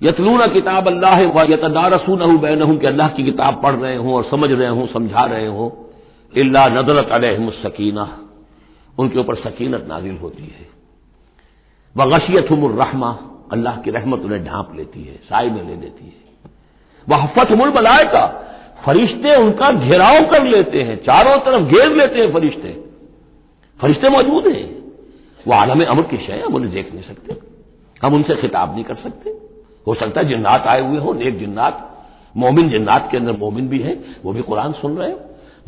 यतलून किताब अल्लाह यतदारसून बैन कि अल्लाह की किताब पढ़ रहे हों और समझ रहे हों, समझा रहे हों। इल्ला नजरत अलहमसकीना उनके ऊपर सकीनत नाजिल होती है। व गशियत रहमा, अल्लाह की रहमत उन्हें ढांप लेती है साई में ले लेती है। वह हफत मलाय का फरिश्ते उनका घेराव कर लेते हैं, चारों तरफ़ घेर लेते हैं फरिश्ते। फरिश्ते मौजूद हैं। वो आलम अमर की शय हम उन्हें देख नहीं सकते, हम उनसे खिताब नहीं कर सकते। हो सकता है जिन्नात आए हुए हो, नेक जिन्नात, मोमिन जिन्नात के अंदर मोमिन भी है, वो भी कुरान सुन रहे हो।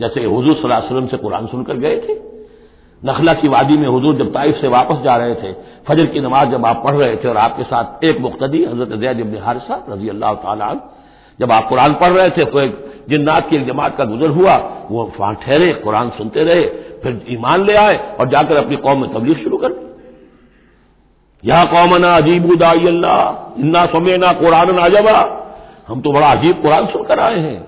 जैसे हजूर सल्लम से कुरान सुनकर गए थे। नखला की वादी में हजूर जब ताइफ से वापस जा रहे थे, फजर की नमाज़ जब आप पढ़ रहे थे और आपके साथ एक मुख्तदी हज़रत जैद इबन हारसा रज़ी अल्लाह तला जब आप कुरान पढ़ रहे थे तो एक जिन्नात की एक जमात का गुजर हुआ, वो वहाँ ठहरे, कुरान सुनते रहे, फिर ईमान ले आए और जाकर अपनी कौम में तबलीग शुरू कर दी। यह कौमना अजीब उदाई अल्लाह, इन्ना समेना कुरान नाजबा हम तो बड़ा अजीब कुरान सुनकर आए हैं।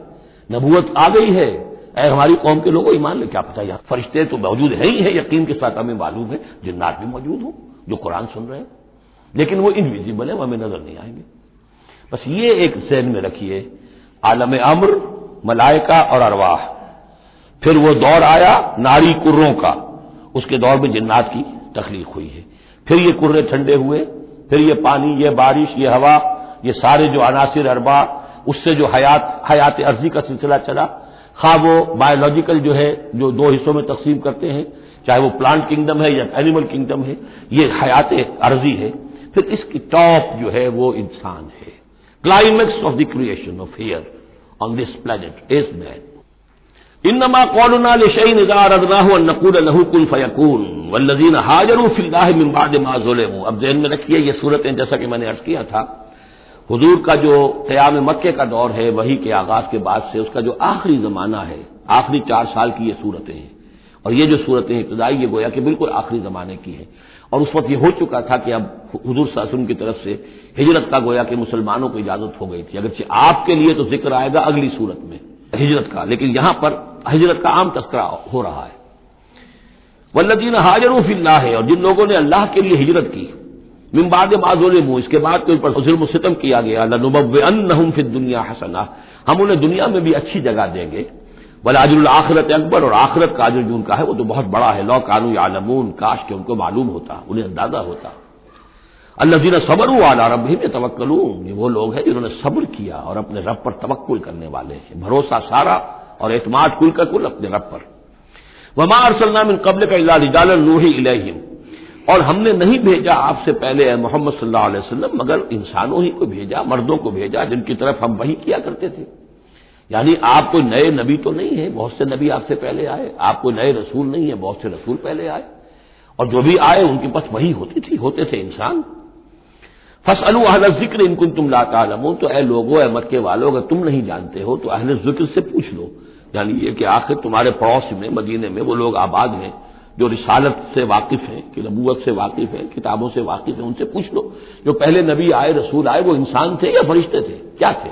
नबूत आ गई है। ऐ, हमारी कौम के लोगों ईमान ले, क्या पता यार फरिश्ते तो मौजूद है ही है, यकीन के साथ हमें मालूम है, जिन्नात भी मौजूद हो, जो कुरान सुन रहे हैं। लेकिन वो इनविजिबल है, वो हमें नज़र नहीं आएँगे। बस ये एक जहन में रखिए, आलम अम्र मलायका और अरवाह। फिर वो दौर आया नारी कुर्रों का। उसके दौर में जिन्नात की तखलीक हुई है। फिर ये कुर्रे ठंडे हुए, फिर ये पानी, ये बारिश, ये हवा, ये सारे जो अनासिर अरबा, उससे जो हयात हयात अर्जी का सिलसिला चला। खा वो बायोलॉजिकल जो है, जो दो हिस्सों में तकसीम करते हैं, चाहे वो प्लांट किंगडम है या एनिमल किंगडम है, ये हयात अर्जी है। फिर इसकी टॉप जो है, वो इंसान है। Climax of the creation of here on this planet is man. इनमा कौलना लशई निजार अदना नकूल लहूकुल फयकून वल्लजीन हाजरू फिल्लाह मिम्बाद माजोलेमू अब जहन में रखिए ये सूरतें जैसा कि मैंने अर्ज़ किया था हजूर का जो क्याम मक्के का दौर है वही के आगाज़ के बाद से उसका जो आखिरी जमाना है आखिरी चार साल की ये सूरतें हैं और ये जो सूरतें इब्तदाई ये गोया कि बिल्कुल आखिरी जमाने की है और उस वक्त ये हो चुका था कि अब हजूर सासुम की तरफ़ से हिजरत का गोया कि मुसलमानों को इजाज़त हो गई थी अगर आपके लिए तो ज़िक्र आएगा अगली सूरत में हिजरत का, लेकिन यहाँ पर हिजरत का आम तस्करा हो रहा है। वल्लदीन हाजर फिल्ला है और जिन लोगों ने अल्लाह के लिए हिजरत की मिम्बाद माजोल मुँह इसके बाद के ऊपर जुल्म सितम किया गया लनुबन फिर दुनिया हसना, हम उन्हें दुनिया में भी अच्छी जगह देंगे। वलाजुल आखरत अकबर, और आखरत का जो उनका है, वो तो बहुत बड़ा है। लौ कानू आलमून काश के उनको मालूम होता, उन्हें अंदाज़ा होता। अल्लाजीन सबर आला रब ही में तवक्लूम ये वो लोग हैं जिन्होंने सब्र किया और अपने रब पर तवक्ल करने वाले हैं। भरोसा सारा और एतमाद कुल का कुल अपने रब पर। वमा अरसलनाम कबल का इला रिजाल नूही इलहिम। और हमने नहीं भेजा आपसे पहले मोहम्मद सल्लल्लाहु अलैहि मगर इंसानों ही को भेजा, मर्दों को भेजा, जिनकी तरफ़ हम वही किया करते थे। यानी आप कोई नए नबी तो नहीं है, बहुत से नबी आपसे पहले आए। आप कोई नए रसूल नहीं है, बहुत से रसूल पहले आए। और जो भी आए, उनके पास वही होती थी, होते थे इंसान। फसलू अहल ज़िक्र इनकुन तुम लातालमो तो ए लोगो ए मक्के वालों, अगर तुम नहीं जानते हो तो अहल ज़िक्र से पूछ लो। यानी ये कि आखिर तुम्हारे पड़ोस में, मदीने में वो लोग आबाद हैं, जो रिसालत से वाकिफ हैं, कि नबूत से वाकिफ है, किताबों से वाकिफ है, उनसे पूछ लो। जो पहले नबी आए, रसूल आए, वो इंसान थे या फरिश्ते थे? क्या थे?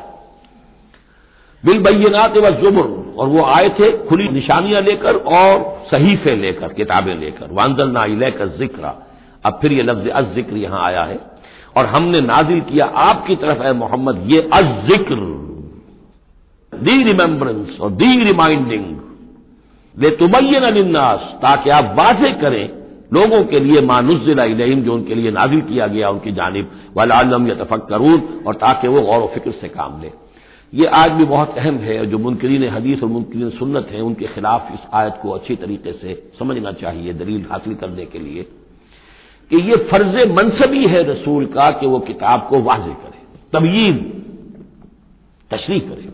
बिल बैनात व जुबर। और वो आए थे खुली निशानियाँ लेकर और सहीफे लेकर, किताबें लेकर। वांजल ना लेकर ज़िक्र। अब फिर ये लफ्ज अज ज़िक्र यहाँ आया है। और हमने नाजिल किया आपकी तरफ़ है मोहम्मद, ये अज ज़िक्र दी रिमेम्बरेंस और दी रिमाइंडिंग। ले तुबैन अलिन्नास ताकि आप वाजे करें लोगों के लिए मानुजिला जो उनके लिए नाजिल किया गया उनकी जानब। वालम या तफक करून और ताकि वो गौर फ़िक्र से काम ले। ये आज भी बहुत अहम है, जो मुनकरीन हदीस और मुनकरीन सुन्नत हैं, उनके खिलाफ इस आयत को अच्छी तरीके से समझना चाहिए, दलील हासिल करने के लिए। कि ये फ़र्ज़ मनसबी है रसूल का कि वो किताब को वाजे करे तबयीन तशरी करे।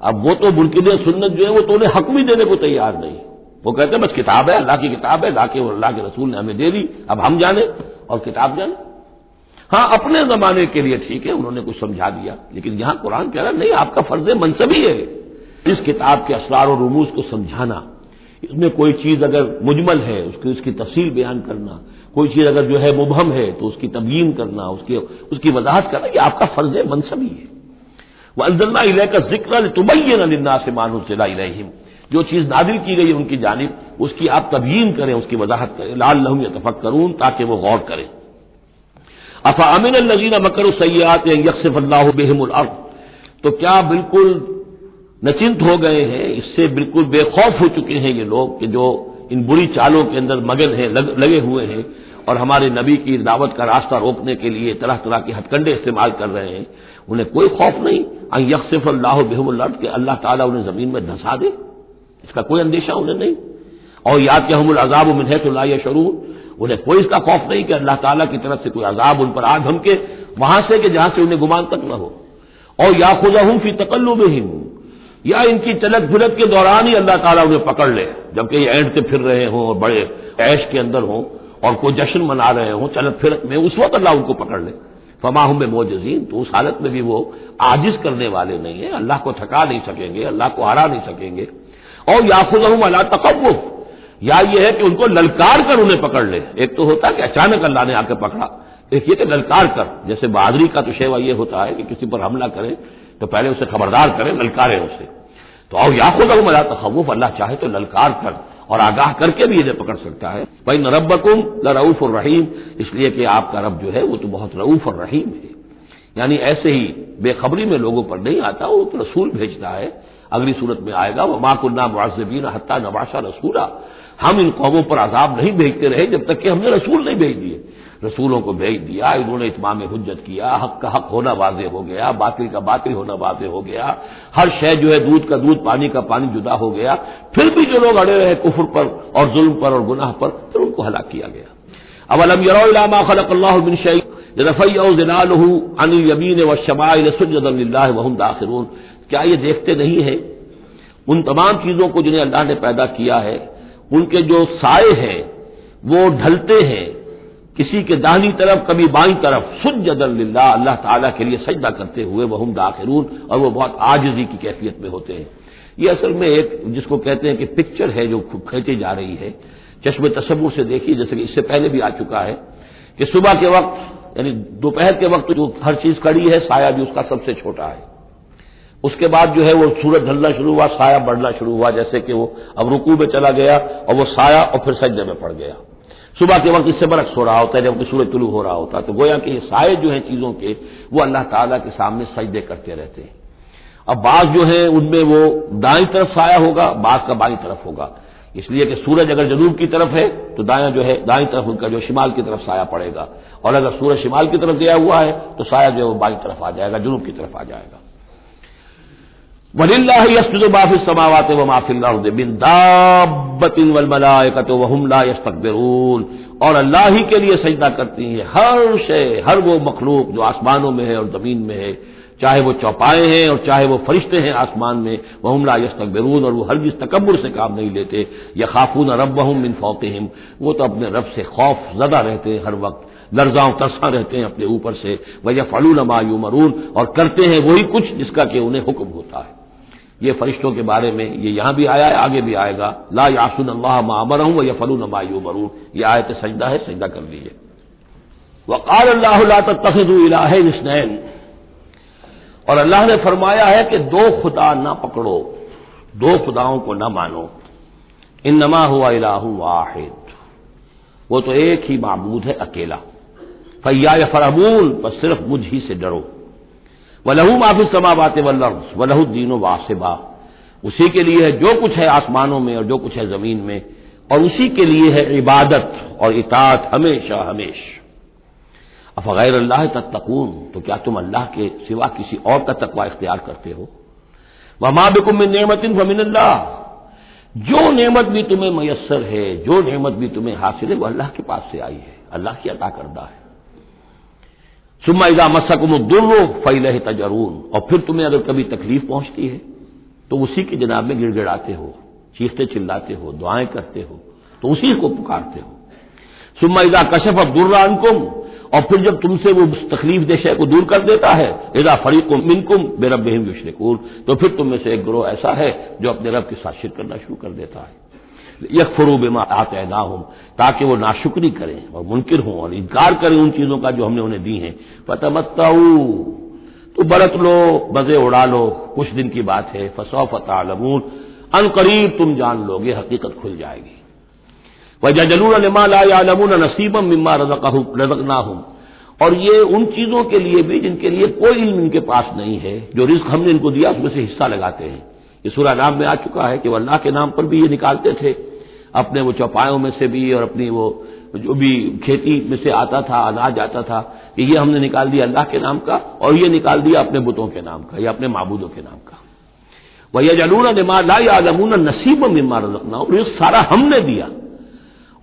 अब वो तो मुनकिन सुन्नत जो है, वो तो उन्हें हक भी देने को तैयार नहीं। वो कहते बस किताब है, अल्लाह की किताब है, अल्लाह के अल्लाह के रसूल ने हमें दे दी, अब हम जाने और किताब जाने। हाँ अपने जमाने के लिए ठीक है, उन्होंने कुछ समझा दिया, लेकिन यहाँ कुरान कह रहा नहीं, आपका फ़र्ज़ मनसबी है। इस किताब के असरार और रूमूज को समझाना इसमें कोई चीज़ अगर मुजमल है, उसकी उसकी तफसील बयान करना, कोई चीज़ अगर जो है मुबहम है तो उसकी तबयीन करना, उसकी उसकी वजाहत करना, ये आपका फ़र्ज़ मनसबी है। इले का ज़िक्र तुबैन अलिन्ना से मानू सिलाहिम जो चीज़ नादिल की गई है उनकी जानब, उसकी आप तबयीन करें, उसकी वजाहत करें। लाल लहम या तफक करूँ ताकि वो गौर करें। अफा अमिन नजीन मकर सयात यकसफ अल्लाह बेहमुल तो क्या बिल्कुल नचिंत हो गए हैं इससे बिल्कुल बेखौफ हो चुके हैं ये लोग कि जो इन बुरी चालों के अंदर मगन हैं लग, लगे हुए हैं और हमारे नबी की दावत का रास्ता रोकने के लिए तरह तरह के हथकंडे इस्तेमाल कर रहे हैं उन्हें कोई खौफ नहीं। यकसिफ अल्लाह बेहमुल्लर्द के अल्लाह ताला उन्हें ज़मीन में धंसा दे। इसका कोई अंदेशा उन्हें नहीं। और याद के हमल अजाब मिन है तो ला शरून उन्हें कोई इसका खौफ नहीं कि अल्लाह ताला की तरफ़ से कोई अजाब उन पर आ धमके वहाँ से कि जहाँ से उन्हें गुमान तक न हो। और या खुदा हूँ फ़ी तकल्लु में ही या इनकी चलत फिरत के दौरान ही अल्लाह ताला उन्हें पकड़ ले। जबकि ये से फिर रहे हों और बड़े ऐश के अंदर हों और कोई जश्न मना रहे हों, चलत फिरत में उस वक्त अल्लाह उनको पकड़ ले। फमाहम में मोजीन तो उस हालत में भी वो आजिज करने वाले नहीं है। अल्लाह को थका नहीं सकेंगे, अल्लाह को हरा नहीं सकेंगे। और याखुद अल्लाह तकव्वुफ, या ये है कि उनको ललकार कर उन्हें पकड़ ले। एक तो होता है कि अचानक अल्लाह ने आकर पकड़ा। ये कि ललकार कर, जैसे बहादुरी का तो शेवा ये होता है कि किसी पर हमला करे तो पहले उसे खबरदार करें ललकारें उसे। तो और या खुद मला तखवुफ, अल्लाह चाहे तो ललकार कर और आगाह करके भी इन्हें पकड़ सकता है। भाई न रबकुम ल रऊफ और रहीम, इसलिए कि आपका रब जो है वो तो बहुत रऊफ और रहीम है। यानी ऐसे ही बेखबरी में लोगों पर नहीं आता, वो तो रसूल भेजता है। अगली सूरत में आएगा वह माकुन्ना मुआजबीन हत्ता नवाशा रसूला। हम इन कौमों पर आजाब नहीं भेजते रहे जब तक कि हमने रसूल नहीं भेज दिए। रसूलों को भेज दिया, इन्होंने इतमाम हजत किया, हक का हक होना वाजे हो गया, बातिल का बातिल होना वाजे हो गया, हर शय जो है दूध का दूध, पानी का पानी जुदा हो गया, फिर भी जो लोग अड़े रहे कुफर पर और जुल्म पर और गुनाह पर, फिर उनको हलाक किया गया। अब अलम यरोमा खलक बिन शई रफ़ैलहू अनिल व शमाइल सुजदल्ला वहम दाखिरून। क्या ये देखते नहीं है? उन तमाम चीज़ों को जिन्हें अल्लाह ने पैदा किया है, उनके जो साए हैं, वो ढलते हैं किसी के दाहिनी तरफ़, कभी बाई तरफ़ सुजदल्ला अल्लाह ताला के लिए सजदा करते हुए वह हम दाखिरून, और वो बहुत आजजी की कैफियत में होते हैं। ये असल में एक, जिसको कहते हैं कि पिक्चर है जो खींची जा रही है। चश्मे तस्वुर से देखिए, जैसे कि इससे पहले भी आ चुका है, कि सुबह के वक्त, यानी दोपहर के वक्त जो हर चीज़ खड़ी है, साया भी उसका सबसे छोटा है। उसके बाद जो है वो सूरज ढलना शुरू हुआ, साया बढ़ना शुरू हुआ, जैसे कि वो अब रुकू में चला गया, और वो साया और फिर सज्जे में पड़ गया। सुबह के वक्त इससे बरक्स हो रहा होता है, जबकि सूरज तुलू हो रहा होता है। तो गोया कि ये साए जो हैं चीज़ों के, वो अल्लाह ताला के सामने सजदे करते रहते हैं। अब बाज जो है, उनमें वो दाई तरफ़ साया होगा बाज का बाई तरफ़ होगा। इसलिए कि सूरज अगर जनूब की तरफ़ है तो दाया जो है, दाई तरफ़ उनका जो शिमाल की तरफ़ साया पड़ेगा। और अगर सूरज शिमाल की तरफ़ गया हुआ है तो साया जो है, वो बाई तरफ़ आ जाएगा, जनूब की तरफ़ आ जाएगा। वलिल्ला यसजुद माफिल समावात व माफिल बिन दाबतिन वल मलाइकत वहुम ला यस्तकबिरून। और अल्लाह ही के लिए सजदा करती है हर शय, हर वो मखलूक जो आसमानों में है और ज़मीन में है। चाहे वो चौपाए हैं और चाहे वो फरिश्ते हैं आसमान में वहुम ला और वो हर जिस तकबर से काम नहीं लेते। या खाफून रब मिन फौकहिम। वो तो अपने रब से खौफ जदा रहते हैं हर वक्त। लर्जाओं तरसा रहते हैं अपने ऊपर से। वह फलून मायू मरून और करते हैं वही कुछ जिसका कि उन्हें हुक्म होता है। ये फरिश्तों के बारे में, ये यहाँ भी आया है, आगे भी आएगा। ला यासुन अल्लाह मामर हूँ या फलू नमायू मरून ये आयत सजदा है, सजदा कर लीजिए। वक़ाल अल्लाह तखदुलाहनैन और अल्लाह ने फरमाया है कि दो खुदा ना पकड़ो, दो खुदाओं को ना मानो। इन नमा हुआ इलाहू वाहिद। वो तो एक ही मबूद है, अकेला। फैया फरबून बस सिर्फ़ मुझ ही से डरो। वलहू माफ़ी समावात वल्लर्ज वलहू दीनो वासिबा उसी के लिए है जो कुछ है आसमानों में और जो कुछ है ज़मीन में, और उसी के लिए है इबादत और इतात हमेशा हमेश। अफ़गैर अल्लाह तत्तकून तो क्या तुम अल्लाह के सिवा किसी और का तकवा इख्तियार करते हो? वह वमा बिकुम नेमतिन फमिन अल्लाह। जो नेमत भी तुम्हें मैसर है, जो नेमत भी तुम्हें हासिल है वह अल्लाह के पास से आई है। अल्लाह की अदा करदा है। इजा मसकुम दुर्रो फैल तजरून। और फिर तुम्हें अगर कभी तकलीफ़ पहुँचती है तो उसी की जनाब में गिड़गिड़ाते हो, चीखते चिल्लाते हो, दुआएँ करते हो तो उसी को पुकारते हो। इजा कशफ दुर्रानकुम और फिर जब तुमसे वो तकलीफ़ देशय को दूर कर देता है इदा फरीकुम मिनकुम बेरब युशरकून तो फिर तुम में से एक ग्रोह ऐसा है, जो अपने रब के साथ शिर करना शुरू कर देता है। यक फरू बेमा आते ना हो ताकि वो नाशुक्री करें और मुनकर हों और इनकार करें उन चीज़ों का जो हमने उन्हें दी हैं। फतमत्ताऊ तो बरत लो, मज़े उड़ा लो, कुछ दिन की बात है फसौ फतालमून अनकरीब तुम जान लोगे, हकीकत खुल जाएगी। वजह जलून लामून नसीबम मिम्मा रजकना हूँ और ये उन चीज़ों के लिए भी जिनके लिए कोई इल्म इनके पास नहीं है, जो रिस्क हमने इनको दिया, उसमें से हिस्सा लगाते हैं। ये सूरा नाम में आ चुका है कि वो अल्लाह के नाम पर भी ये निकालते थे। अपने वो चौपायों में से भी और अपनी वो, जो भी खेती में से आता था, अनाज आता था कि ये हमने निकाल दिया अल्लाह के नाम का और ये निकाल दिया अपने बुतों के नाम का, या अपने माबूदों के नाम का। वह यह जलून निमा ला यादमून नसीब मिम्मा रजकना ये सारा हमने दिया।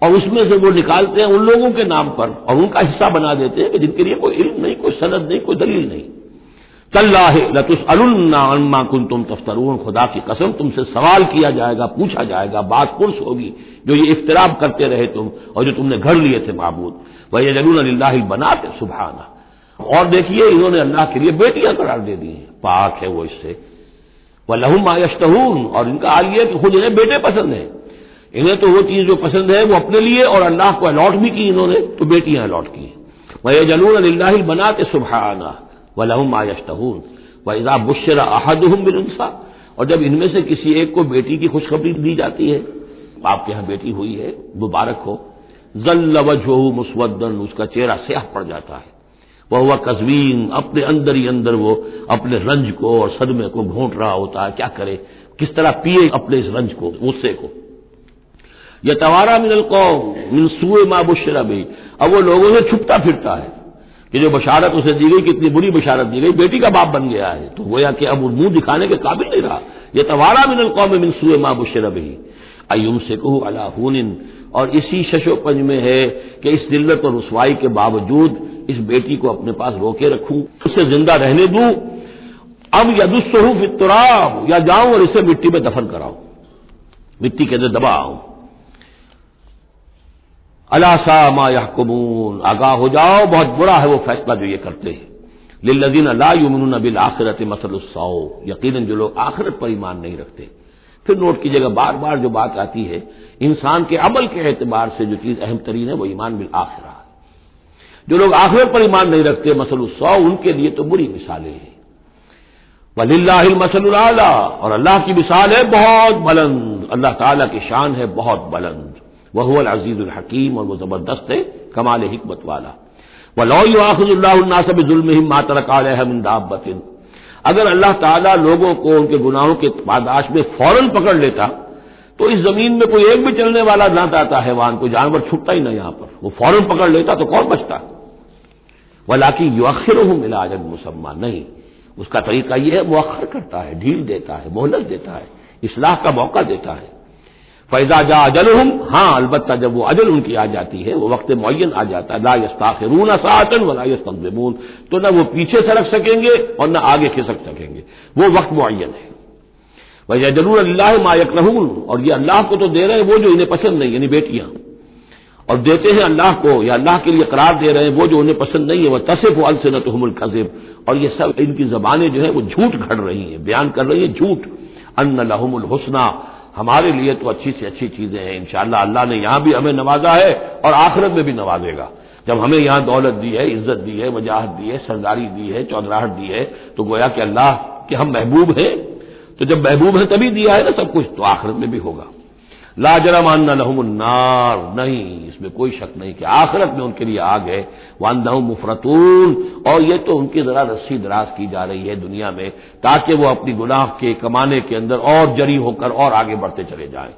और उसमें से वो निकालते हैं उन लोगों के नाम पर और उनका हिस्सा बना देते हैं कि जिनके लिए कोई इल्म नहीं, कोई सनद नहीं, कोई दलील नहीं। अल्मा कुन तुम तफ्तरून। खुदा की कसम, तुमसे सवाल किया जाएगा, पूछा जाएगा, बात पुरुष होगी जो ये इफ्तराब करते रहे तुम और जो तुमने घर लिए थे महबूद वह ये जलून अल्लाह बनाते सुबहाना और देखिए, इन्होंने अल्लाह के लिए बेटियाँ करार दे दी हैं। पाक है वो इससे। वह लहुम आयश्तहून और इनका हाल यह कि खुद इन्हें बेटे पसंद है। इन्हें तो वो चीज़ जो पसंद है, वो अपने लिए और अल्लाह को अलॉट भी की इन्होंने तो बेटियाँ अलॉट की वह जलून अल्लाह बनाते सुबहाना व लहम आयश्तहून व इजा बुशरा अहदुम बिलसा और जब इनमें से किसी एक को बेटी की खुशखबरी दी जाती है आपके यहाँ बेटी हुई है, मुबारक हो। जल्लवजहू मुसवदन उसका चेहरा स्याह पड़ जाता है। वह हुआ कस्वीन अपने अंदर ही अंदर वो अपने रंज को और सदमे को घोंट रहा होता है, क्या करे? किस तरह पिए अपने इस रंज को, गुस्से को? यह तवारा मिनल कौम, मिन सुए माबुशरा भी अब वो लोगों से छुपता फिरता है। कि जो बशारत उसे दी गई, कितनी बुरी बशारत दी गई, बेटी का बाप बन गया है। तो गोया कि अब मुँह दिखाने के काबिल नहीं रहा। यह तवारा मिनल कौम मिन सुए माबुशरा भी अयुम से कहू अलाहून और इसी शशोपंज में है कि इस दिल्लत और रसवाई के बावजूद इस बेटी को अपने पास रोके रखूँ, उसे ज़िंदा रहने दूँ। अब यदुस्सहू फितराब या जाऊँ और इसे मिट्टी में दफन कराऊं। मिट्टी के अंदर दबाऊं। अलासा मा यहकुमून। आगाह हो जाओ, बहुत बुरा है वो फैसला जो ये करते हैं। लिल्लदीन ला युमन बिल आखिरत मसलसाओ यकीन जो लोग आखिरत पर ईमान नहीं रखते। फिर नोट कीजिएगा बार बार जो बात आती है, इंसान के अमल के एतबार से जो चीज़ अहम तरीन है, वो ईमान बिल आखिरा जो लोग आखिरत पर ईमान नहीं रखते मसलसाओ उनके लिए तो बुरी मिसालें हैं। वलिल्लाहिल मसल आला। और अल्लाह की मिसाल है, बहुत बुलंद। अल्लाह ताला की शान है, बहुत बुलंद। वह अज़ीज़ हकीम और वह ज़बरदस्त है कमाल हमत वाला। आखिल्लासब जुल्म मातरकालहमदाबतिन अगर अल्लाह ताला लोगों को, उनके गुनाहों के पादाश में फ़ौरन पकड़ लेता तो इस ज़मीन में कोई एक भी चलने वाला ना आता हैवान कोई जानवर छुटता ही ना यहाँ पर। वो फ़ौरन पकड़ लेता तो कौन बचता? वलाकि युखिर हूँ मिला अजन मुसम्मा। नहीं, उसका तरीका यह है मुअखर करता है, ढील देता है, मोहलत देता है, इसलाह का मौका देता है। फैजा जा अजल हम हाँ अलबत्ता जब वो अजल उनकी आ जाती है, वो वक्त मुन आ जाता है, ला यस्ताखिरून सातन वला तो न वो पीछे सरक सकेंगे और न आगे खिसक सकेंगे। वो वक्त मुन है। वह ज़रूर अल्लाह मायक रहून और ये अल्लाह को तो दे रहे हैं वो जो इन्हें पसंद नहीं, यानी बेटियाँ। और देते हैं अल्लाह को, या अल्लाह के लिए करार दे रहे हैं वो जो उन्हें पसंद नहीं है, वह तसिफ अल से नतुहमुल कजिब, और ये सब इनकी जबानें जो है वो झूठ घड़ रही हैं, बयान कर रही हैं, झूठ। अन्न लहुमुल हुसना हमारे लिए तो अच्छी से अच्छी चीज़ें हैं इंशाला अल्लाह ने यहाँ भी हमें नवाजा है और आखिरत में भी नवाजेगा। जब हमें यहाँ दौलत दी है, इज़्ज़त दी है, वजाहत दी है, सरदारी दी है, चौधराहट दी है तो गोया कि अल्लाह के हम महबूब हैं। तो जब महबूब हैं तभी दिया है ना सब कुछ तो आखिरत में भी होगा। लाजरमान लहमुन्नार नहीं, इसमें कोई शक नहीं कि आखिरत में उनके लिए आग है। वानदहू मुफरतून। और ये तो उनकी जरा रस्सी दराज की जा रही है दुनिया में, ताकि वो अपनी गुनाह के कमाने के अंदर और जरी होकर और आगे बढ़ते चले जाए।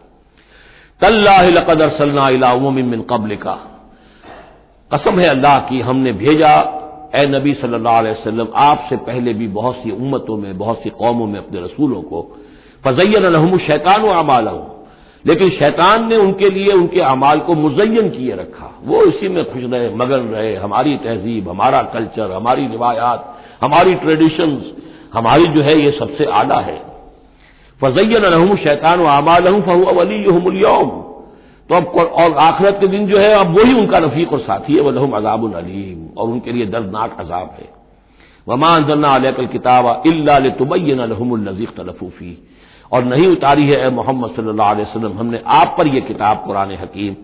तल्लाकदर सल्ला मिन कबल का कसम है अल्लाह की, हमने भेजा ए नबी सल्लल्लाहु अलैहि वसल्लम, आपसे पहले भी बहुत सी उम्मतों में, बहुत सी कौमों में अपने रसूलों को। फजैन अलहम शैतान अमाल लेकिन शैतान ने उनके लिए, उनके अमाल को मुजयन किए रखा। वो इसी में खुश रहे, मगन रहे। हमारी तहजीब, हमारा कल्चर, हमारी रिवायात, हमारी ट्रेडिशंस, हमारी जो है ये सबसे आला है। फजैन अलहम शैतान अमाल फहू अवली यौम तो अब और आखिरत के दिन जो है, अब वही उनका रफीक और साथी है, वलहम अजाब अलीम। और उनके लिए दर्दनाक अजाब है। वमान जन्ना अलकल किताब इल्ला तुबैन लहमुल्नजीक तलफूफी और नहीं उतारी है, ए मोहम्मद सल्लल्लाहु अलैहि वसल्लम, हमने आप पर यह किताब कुरान हकीम।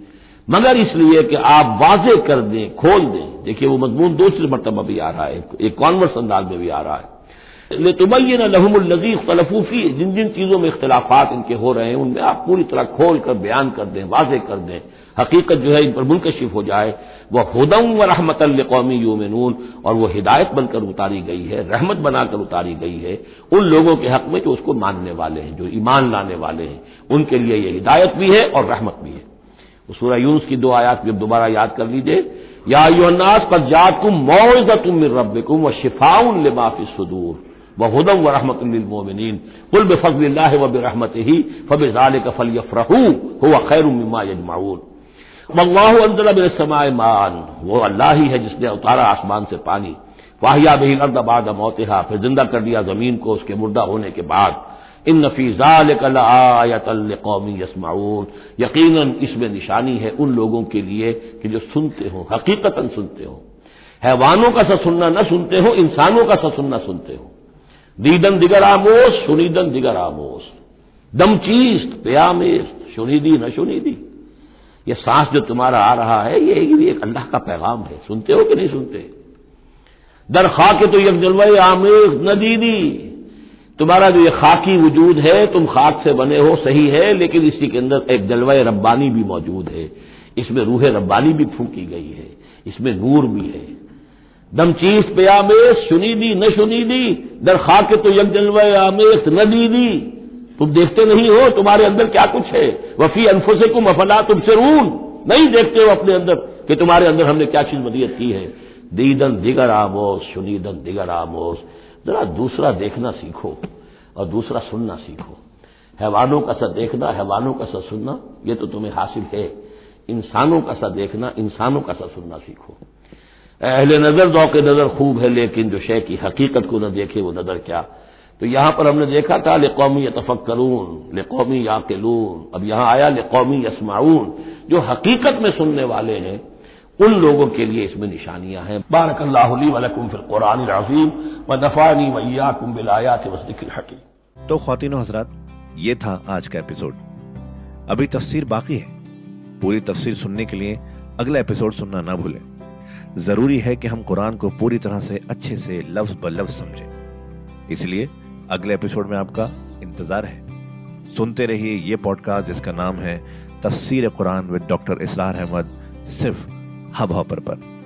मगर इसलिए कि आप वाजे कर दें, खोल दें। देखिए, वो मजमून दूसरी मरतबा भी आ रहा है, एक कॉन्वर्स अंदाज में भी आ रहा है। तुबैन लहमुलनजी तलफूफी जिन जिन चीज़ों में इख्तलाफात इनके हो रहे हैं, उनमें आप पूरी तरह खोल कर, बयान कर दें, वाजे कर दें। हकीकत जो है इन पर मुनकशिफ हो जाए, वह हदम व रहमत कौमी यूमनून, और वह हिदायत बनकर उतारी गई है, रहमत बनाकर उतारी गई है, उन लोगों के हक में जो उसको मानने वाले हैं, जो ईमान लाने वाले हैं, उनके लिए यह हिदायत भी है और रहमत भी है। सूरा यूनुस की दो आयात भी दोबारा याद कर लीजिए। या यूनास पर जात तुम मौजा तुम रब कुम व शिफाउन ले माफ़ी सुदूर, व हदम व रहमतमिन कुल बेफजल्ला व बेरहमत ही फबिजाल का फल यफरहू हुआ खैर ममा यजमाउन वल्लाह समाय मान। वो अल्लाह ही है जिसने उतारा आसमान से पानी। वाहिया बही अर्द बाद मौतहा, फिर ज़िंदा कर दिया ज़मीन को उसके मुर्दा होने के बाद। इन नफीजाल कौमी यसमाउन यकीन इसमें निशानी है उन लोगों के लिए कि जो सुनते हो हकीकता सुनते हो। हैवानों का सा सुनना न सुनते हो, इंसानों का सा सुनना सुनते हो। दीदन दिगर आमोश सुनीदन दिगर आमोश दम चीस्त, प्यामेस्त, सुनीदी न सुनीदी। ये सांस जो तुम्हारा आ रहा है, ये भी एक अल्लाह का पैगाम है। सुनते हो कि नहीं सुनते? दर खाके तो यक जलवाए आमेज न दीदी। तुम्हारा जो ये खाकी वजूद है, तुम खाक से बने हो, सही है, लेकिन इसी के अंदर एक जलवाए रब्बानी भी मौजूद है। इसमें रूह रब्बानी भी फूकी गई है, इसमें नूर भी है। दम चीज़ पे आमेश सुनीदी न सुनीदी दर खाके तो यक जलवाए आमेश न दीदी। तुम देखते नहीं हो तुम्हारे अंदर क्या कुछ है? वफी अनफो से कुम अफला तुमसे रून नहीं देखते हो अपने अंदर कि तुम्हारे अंदर हमने क्या चीज़ मदियत की है? दीदन दिगर आमोश सुनीदन दिगर आमोश जरा दूसरा देखना सीखो और दूसरा सुनना सीखो। हैवानों का सा देखना, हैवानों का सा सुनना यह तो तुम्हें हासिल है। इंसानों का सा देखना, इंसानों का सा सुनना सीखो। अहले नज़र, दौके नज़र खूब है, लेकिन जो शे की हकीकत को न देखे वो नज़र क्या? तो यहाँ पर हमने देखा था, लेकौमी यतफक करून लेकौमी याकिलून। अब यहाँ आया लेकौमी यसमाउन जो हकीकत में सुनने वाले हैं, उन लोगों के लिए इसमें निशानियाँ हैं। बारक वलकुम फिल कुरान अजीम, व नफानी मैया कुम बिलायात वसदिकिल हकीम। तो खातिन हजरात, ये था आज का एपिसोड। अभी तफसीर बाकी है। पूरी तफसीर सुनने के लिए अगला एपिसोड सुनना ना भूलें। ज़रूरी है कि हम कुरान को पूरी तरह से अच्छे से लफ्ज ब लफ्ज समझें। इसलिए अगले एपिसोड में आपका इंतज़ार है। सुनते रहिए ये पॉडकास्ट जिसका नाम है तफसीर कुरान विद डॉक्टर इसलार अहमद, सिर्फ़ हब हॉपर पर।